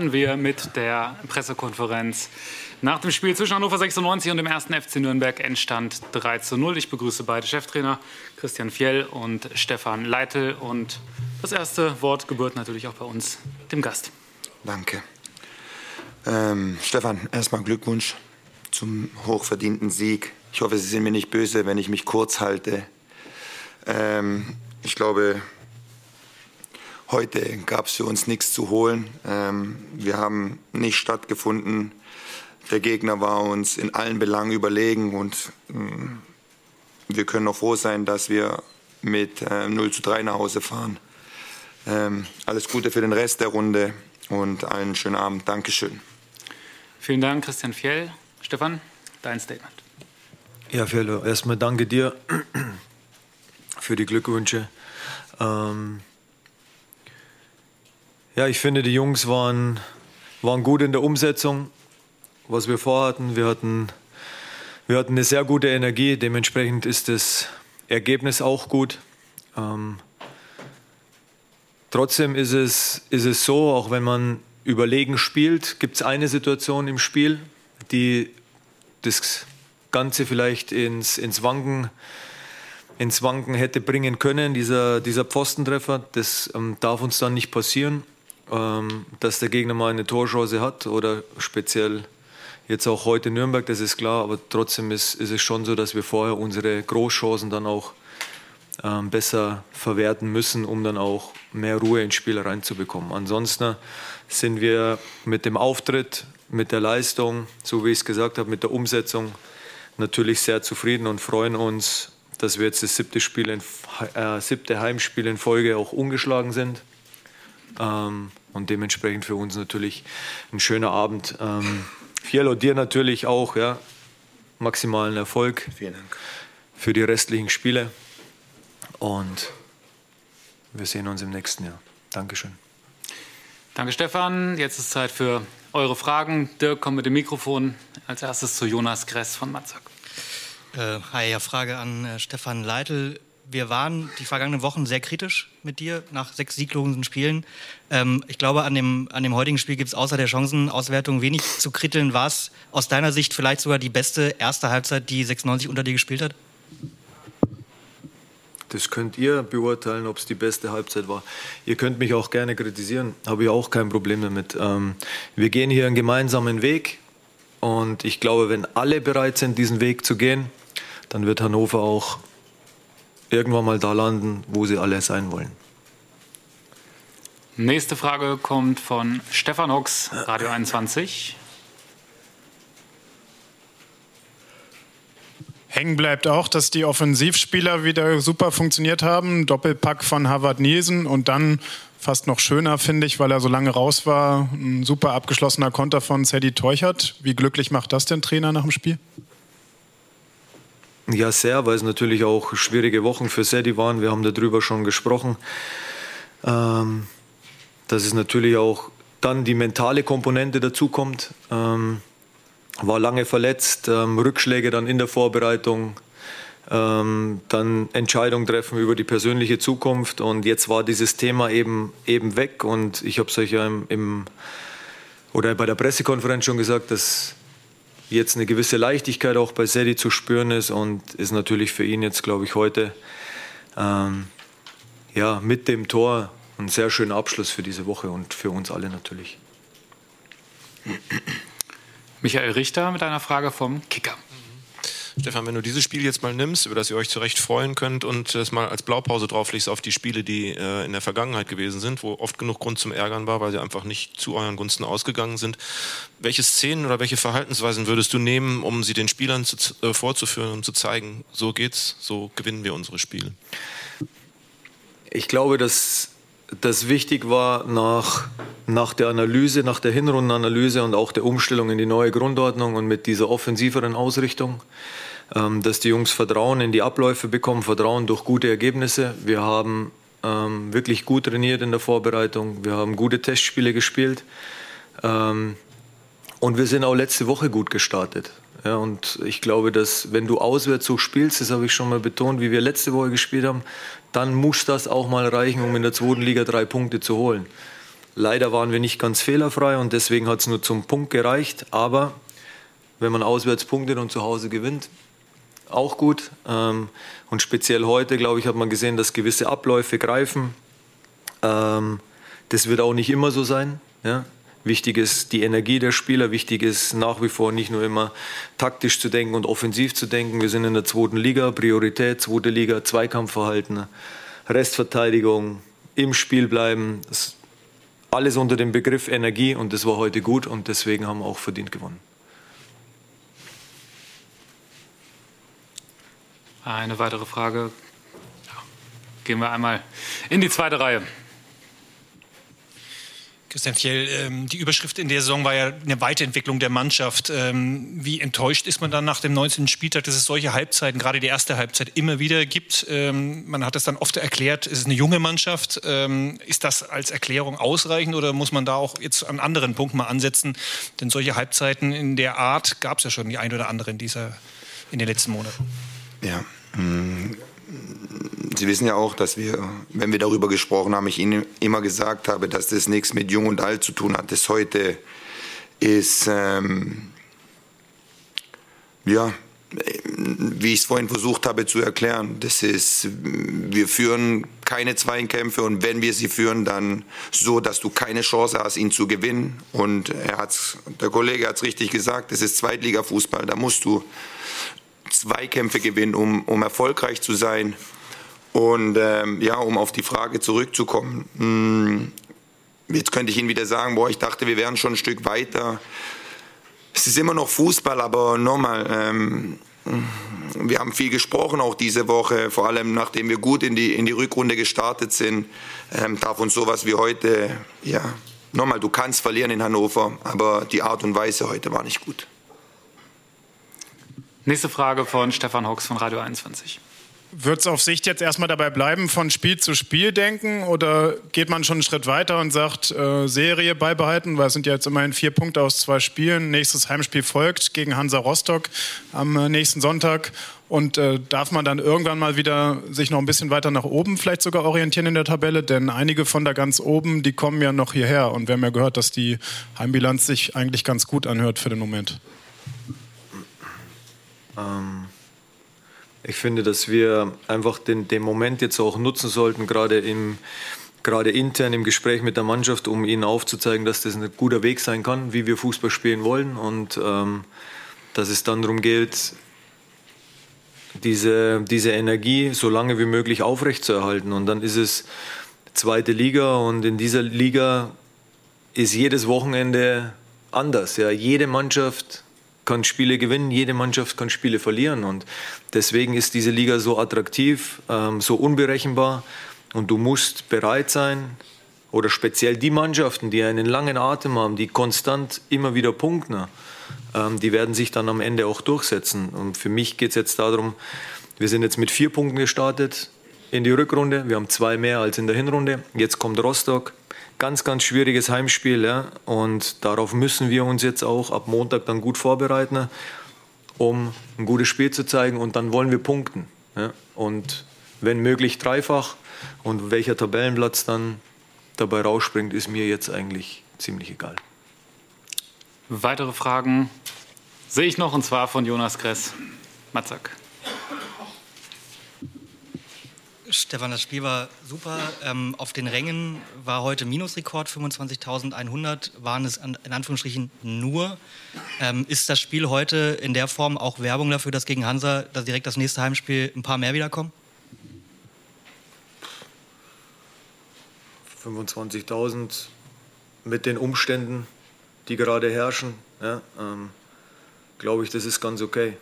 starten wir mit der Pressekonferenz nach dem Spiel zwischen Hannover 96 und dem ersten FC Nürnberg Endstand 3 zu 0. Ich begrüße beide Cheftrainer, Christian Fjell und Stefan Leitl. Und das erste Wort gebührt natürlich auch bei uns, dem Gast. Danke. Ähm, Stefan, erstmal Glückwunsch zum hochverdienten Sieg. Ich hoffe, Sie sind mir nicht böse, wenn ich mich kurz halte. Ähm, ich glaube, heute gab es für uns nichts zu holen. Ähm, wir haben nicht stattgefunden. Der Gegner war uns in allen Belangen überlegen und ähm, wir können noch froh sein, dass wir mit äh, 0 zu 3 nach Hause fahren. Ähm, alles Gute für den Rest der Runde und einen schönen Abend. Dankeschön. Vielen Dank, Christian Fjell. Stefan, dein Statement. Ja, Fjell, erstmal danke dir für die Glückwünsche. Ähm ja, ich finde, die Jungs waren, waren gut in der Umsetzung, was wir vorhatten. Wir hatten, wir hatten eine sehr gute Energie, dementsprechend ist das Ergebnis auch gut. Ähm trotzdem ist es, ist es so, auch wenn man überlegen spielt, gibt es eine Situation im Spiel, die das Ganze vielleicht ins, ins, Wanken, ins Wanken hätte bringen können, dieser, dieser Pfostentreffer. Das ähm, darf uns dann nicht passieren, ähm, dass der Gegner mal eine Torchance hat oder speziell jetzt auch heute Nürnberg, das ist klar, aber trotzdem ist, ist es schon so, dass wir vorher unsere Großchancen dann auch ähm, besser verwerten müssen, um dann auch mehr Ruhe ins Spiel reinzubekommen. Ansonsten sind wir mit dem Auftritt, mit der Leistung, so wie ich es gesagt habe, mit der Umsetzung natürlich sehr zufrieden und freuen uns, dass wir jetzt das siebte, Spiel in, äh, siebte Heimspiel in Folge auch ungeschlagen sind. Ähm, und dementsprechend für uns natürlich ein schöner Abend. Ähm, Fiel dir natürlich auch, ja, maximalen Erfolg. Vielen Dank. Für die restlichen Spiele. Und wir sehen uns im nächsten Jahr. Dankeschön. Danke, Stefan. Jetzt ist Zeit für eure Fragen. Dirk kommt mit dem Mikrofon. Als erstes zu Jonas Gress von Matzak. Äh, hi, ja, Frage an äh, Stefan Leitl. Wir waren die vergangenen Wochen sehr kritisch mit dir nach sechs sieglosen Spielen. Ähm, ich glaube, an dem, an dem heutigen Spiel gibt es außer der Chancenauswertung wenig zu kritteln. War es aus deiner Sicht vielleicht sogar die beste erste Halbzeit, die 96 unter dir gespielt hat? Das könnt ihr beurteilen, ob es die beste Halbzeit war. Ihr könnt mich auch gerne kritisieren, habe ich auch kein Problem damit. Ähm, wir gehen hier einen gemeinsamen Weg und ich glaube, wenn alle bereit sind, diesen Weg zu gehen, dann wird Hannover auch irgendwann mal da landen, wo sie alle sein wollen. Nächste Frage kommt von Stefan Hux, Radio 21. Hängen bleibt auch, dass die Offensivspieler wieder super funktioniert haben. Doppelpack von Harvard Nielsen und dann fast noch schöner, finde ich, weil er so lange raus war. Ein super abgeschlossener Konter von Sadie Teuchert. Wie glücklich macht das den Trainer nach dem Spiel? Ja, sehr, weil es natürlich auch schwierige Wochen für Sadie waren. Wir haben darüber schon gesprochen. Ähm, dass es natürlich auch dann die mentale Komponente dazukommt. Ähm, war lange verletzt, ähm, Rückschläge dann in der Vorbereitung, ähm, dann Entscheidungen treffen über die persönliche Zukunft und jetzt war dieses Thema eben, eben weg und ich habe es euch ja im, im, oder bei der Pressekonferenz schon gesagt, dass jetzt eine gewisse Leichtigkeit auch bei Sedi zu spüren ist und ist natürlich für ihn jetzt, glaube ich, heute ähm, ja, mit dem Tor ein sehr schöner Abschluss für diese Woche und für uns alle natürlich. Michael Richter mit einer Frage vom Kicker. Stefan, wenn du dieses Spiel jetzt mal nimmst, über das ihr euch zurecht freuen könnt und es mal als Blaupause drauflegst auf die Spiele, die äh, in der Vergangenheit gewesen sind, wo oft genug Grund zum Ärgern war, weil sie einfach nicht zu euren Gunsten ausgegangen sind. Welche Szenen oder welche Verhaltensweisen würdest du nehmen, um sie den Spielern zu, äh, vorzuführen und zu zeigen, so geht's, so gewinnen wir unsere Spiele? Ich glaube, dass das wichtig war nach, nach der Analyse, nach der Hinrundenanalyse und auch der Umstellung in die neue Grundordnung und mit dieser offensiveren Ausrichtung, ähm, dass die Jungs Vertrauen in die Abläufe bekommen, Vertrauen durch gute Ergebnisse. Wir haben ähm, wirklich gut trainiert in der Vorbereitung, wir haben gute Testspiele gespielt ähm, und wir sind auch letzte Woche gut gestartet. Ja, und ich glaube, dass wenn du auswärts so spielst, das habe ich schon mal betont, wie wir letzte Woche gespielt haben, dann muss das auch mal reichen, um in der zweiten Liga drei Punkte zu holen. Leider waren wir nicht ganz fehlerfrei und deswegen hat es nur zum Punkt gereicht. Aber wenn man auswärts punktet und zu Hause gewinnt, auch gut. Ähm, und speziell heute, glaube ich, hat man gesehen, dass gewisse Abläufe greifen. Ähm, das wird auch nicht immer so sein. Ja? Wichtig ist die Energie der Spieler. Wichtig ist nach wie vor nicht nur immer taktisch zu denken und offensiv zu denken. Wir sind in der zweiten Liga, Priorität, zweite Liga, Zweikampfverhalten, Restverteidigung, im Spiel bleiben. Alles unter dem Begriff Energie und das war heute gut und deswegen haben wir auch verdient gewonnen. Eine weitere Frage. Gehen wir einmal in die zweite Reihe. Christian Fjell, ähm, die Überschrift in der Saison war ja eine Weiterentwicklung der Mannschaft. Ähm, wie enttäuscht ist man dann nach dem 19. Spieltag, dass es solche Halbzeiten, gerade die erste Halbzeit, immer wieder gibt? Ähm, man hat es dann oft erklärt, es ist eine junge Mannschaft. Ist das als Erklärung ausreichend oder muss man da auch jetzt an anderen Punkten mal ansetzen? Denn solche Halbzeiten in der Art gab es ja schon die ein oder andere in, dieser, in den letzten Monaten. Ja. Hm. Sie wissen ja auch, dass wir, wenn wir darüber gesprochen haben, ich Ihnen immer gesagt habe, dass das nichts mit Jung und Alt zu tun hat. Das heute ist, ähm, ja, wie ich es vorhin versucht habe zu erklären, das ist, wir führen keine Zweikämpfe und wenn wir sie führen, dann so, dass du keine Chance hast, ihn zu gewinnen. Und er hat's, der Kollege hat es richtig gesagt, das ist Zweitliga-Fußball, da musst du Zweikämpfe gewinnen, um, um erfolgreich zu sein. Und ähm, ja, um auf die Frage zurückzukommen. Mh, hm, jetzt könnte ich Ihnen wieder sagen, boah, ich dachte, wir wären schon ein Stück weiter. Es ist immer noch Fußball, aber nochmal, ähm, wir haben viel gesprochen auch diese Woche, vor allem nachdem wir gut in die, in die Rückrunde gestartet sind, ähm, darf uns sowas wie heute, ja, nochmal, du kannst verlieren in Hannover, aber die Art und Weise heute war nicht gut. Nächste Frage von Stefan Hawks von Radio 21. Wird es auf Sicht jetzt erstmal dabei bleiben, von Spiel zu Spiel denken oder geht man schon einen Schritt weiter und sagt, äh, Serie beibehalten, weil es sind ja jetzt immerhin vier Punkte aus zwei Spielen. Nächstes Heimspiel folgt gegen Hansa Rostock am äh, nächsten Sonntag. Und äh, darf man dann irgendwann mal wieder sich noch ein bisschen weiter nach oben vielleicht sogar orientieren in der Tabelle? Denn einige von da ganz oben, die kommen ja noch hierher. Und wir haben ja gehört, dass die Heimbilanz sich eigentlich ganz gut anhört für den Moment. Ähm, ich finde, dass wir einfach den, den Moment jetzt auch nutzen sollten, gerade im gerade intern im Gespräch mit der Mannschaft, um ihnen aufzuzeigen, dass das ein guter Weg sein kann, wie wir Fußball spielen wollen und ähm, dass es dann darum geht, diese, diese Energie so lange wie möglich aufrechtzuerhalten. Und dann ist es zweite Liga und in dieser Liga ist jedes Wochenende anders. Ja. Jede Mannschaft kann Spiele gewinnen, jede Mannschaft kann Spiele verlieren. Und deswegen ist diese Liga so attraktiv, ähm, so unberechenbar. Und du musst bereit sein, oder speziell die Mannschaften, die einen langen Atem haben, die konstant immer wieder punkten, ähm, die werden sich dann am Ende auch durchsetzen. Und für mich geht es jetzt darum, wir sind jetzt mit vier Punkten gestartet in die Rückrunde. Wir haben zwei mehr als in der Hinrunde. Jetzt kommt Rostock ganz, ganz schwieriges Heimspiel. Ja? Und darauf müssen wir uns jetzt auch ab Montag dann gut vorbereiten, um ein gutes Spiel zu zeigen. Und dann wollen wir punkten. Ja? Und wenn möglich dreifach. Und welcher Tabellenplatz dann dabei rausspringt, ist mir jetzt eigentlich ziemlich egal. Weitere Fragen sehe ich noch, und zwar von Jonas Gress. Matzak. Stefan, das Spiel war super. Ähm, auf den Rängen war heute Minusrekord, 25.100 waren es an, in Anführungsstrichen nur. Ähm, ist das Spiel heute in der Form auch Werbung dafür, dass gegen Hansa dass direkt das nächste Heimspiel ein paar mehr wiederkommen? 25.000 mit den Umständen, die gerade herrschen, ja, ähm, glaube ich, das ist ganz okay.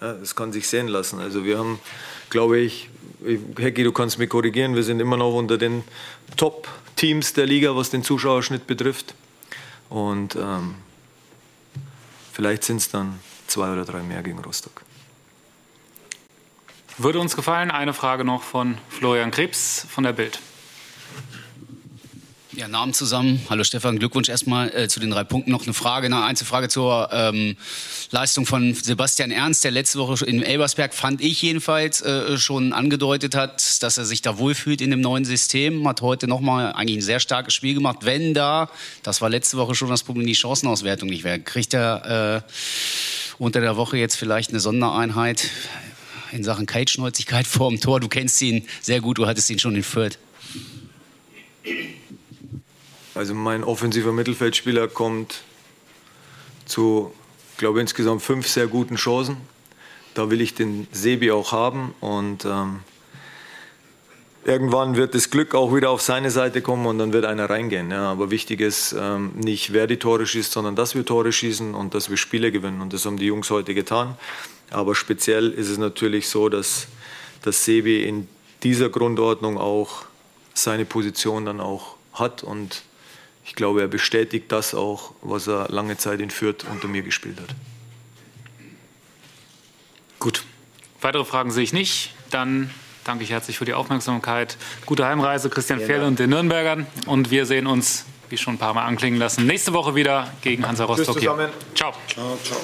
Ja, das kann sich sehen lassen. Also wir haben, glaube ich, Hecki, du kannst mich korrigieren, wir sind immer noch unter den Top-Teams der Liga, was den Zuschauerschnitt betrifft. Und ähm, vielleicht sind es dann zwei oder drei mehr gegen Rostock. Würde uns gefallen, eine Frage noch von Florian Krebs von der Bild. Ja, Namen zusammen. Hallo Stefan, Glückwunsch erstmal äh, zu den drei Punkten. Noch eine Frage, eine Einzelfrage zur ähm, Leistung von Sebastian Ernst, der letzte Woche in Elbersberg, fand ich jedenfalls, äh, schon angedeutet hat, dass er sich da wohlfühlt in dem neuen System. Hat heute nochmal eigentlich ein sehr starkes Spiel gemacht. Wenn da, das war letzte Woche schon das Problem, die Chancenauswertung nicht wäre, kriegt er äh, unter der Woche jetzt vielleicht eine Sondereinheit in Sachen Kaltschnäuzigkeit vor dem Tor. Du kennst ihn sehr gut, du hattest ihn schon in Fürth. Also mein offensiver Mittelfeldspieler kommt zu, glaube insgesamt fünf sehr guten Chancen. Da will ich den Sebi auch haben und ähm, irgendwann wird das Glück auch wieder auf seine Seite kommen und dann wird einer reingehen. Ja. Aber wichtig ist ähm, nicht, wer die Tore schießt, sondern dass wir Tore schießen und dass wir Spiele gewinnen. Und das haben die Jungs heute getan. Aber speziell ist es natürlich so, dass, dass Sebi in dieser Grundordnung auch seine Position dann auch hat und ich glaube, er bestätigt das auch, was er lange Zeit in Fürth unter mir gespielt hat. Gut. Weitere Fragen sehe ich nicht. Dann danke ich herzlich für die Aufmerksamkeit. Gute Heimreise, Christian Fjell und den Nürnbergern. Und wir sehen uns, wie schon ein paar Mal anklingen lassen, nächste Woche wieder gegen Hansa Rostock. Ciao. Ciao, ciao.